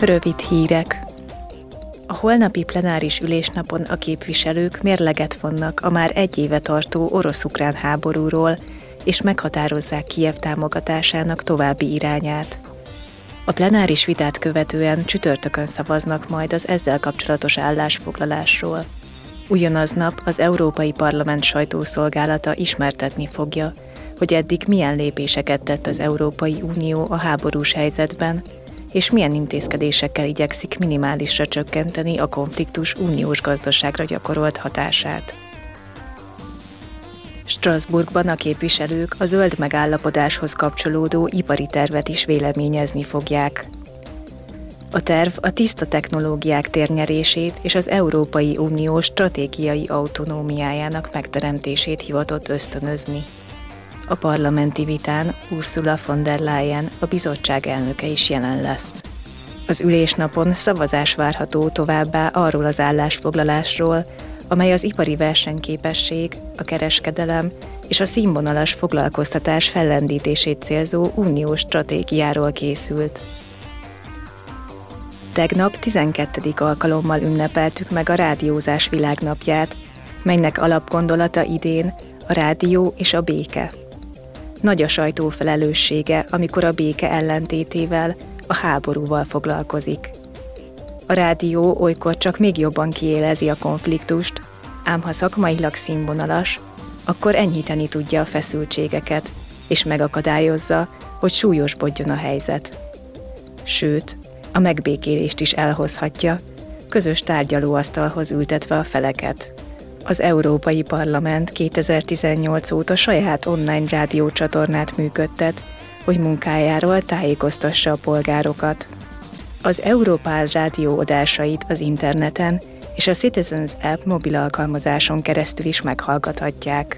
Rövid hírek. A holnapi plenáris ülésnapon a képviselők mérleget vonnak a már egy éve tartó orosz-ukrán háborúról, és meghatározzák Kiev támogatásának további irányát. A plenáris vitát követően csütörtökön szavaznak majd az ezzel kapcsolatos állásfoglalásról. Ugyanaznap az Európai Parlament sajtószolgálata ismertetni fogja, hogy eddig milyen lépéseket tett az Európai Unió a háborús helyzetben, és milyen intézkedésekkel igyekszik minimálisra csökkenteni a konfliktus uniós gazdaságra gyakorolt hatását. Strasbourgban a képviselők a zöld megállapodáshoz kapcsolódó ipari tervet is véleményezni fogják. A terv a tiszta technológiák térnyerését és az Európai Unió stratégiai autonómiájának megteremtését hivatott ösztönözni. A parlamenti vitán Ursula von der Leyen, a bizottság elnöke is jelen lesz. Az ülésnapon szavazás várható továbbá arról az állásfoglalásról, amely az ipari versenyképesség, a kereskedelem és a színvonalas foglalkoztatás fellendítését célzó uniós stratégiáról készült. Tegnap 12. alkalommal ünnepeltük meg a rádiózás világnapját, melynek alapgondolata idén a rádió és a béke. Nagy a sajtó felelőssége, amikor a béke ellentétével, a háborúval foglalkozik. A rádió olykor csak még jobban kiélezi a konfliktust, ám ha szakmailag színvonalas, akkor enyhíteni tudja a feszültségeket, és megakadályozza, hogy súlyosbodjon a helyzet. Sőt, a megbékélést is elhozhatja, közös tárgyalóasztalhoz ültetve a feleket. Az Európai Parlament 2018 óta saját online rádiócsatornát működtet, hogy munkájáról tájékoztassa a polgárokat. Az Európál rádió adásait az interneten és a Citizens App mobil alkalmazáson keresztül is meghallgathatják.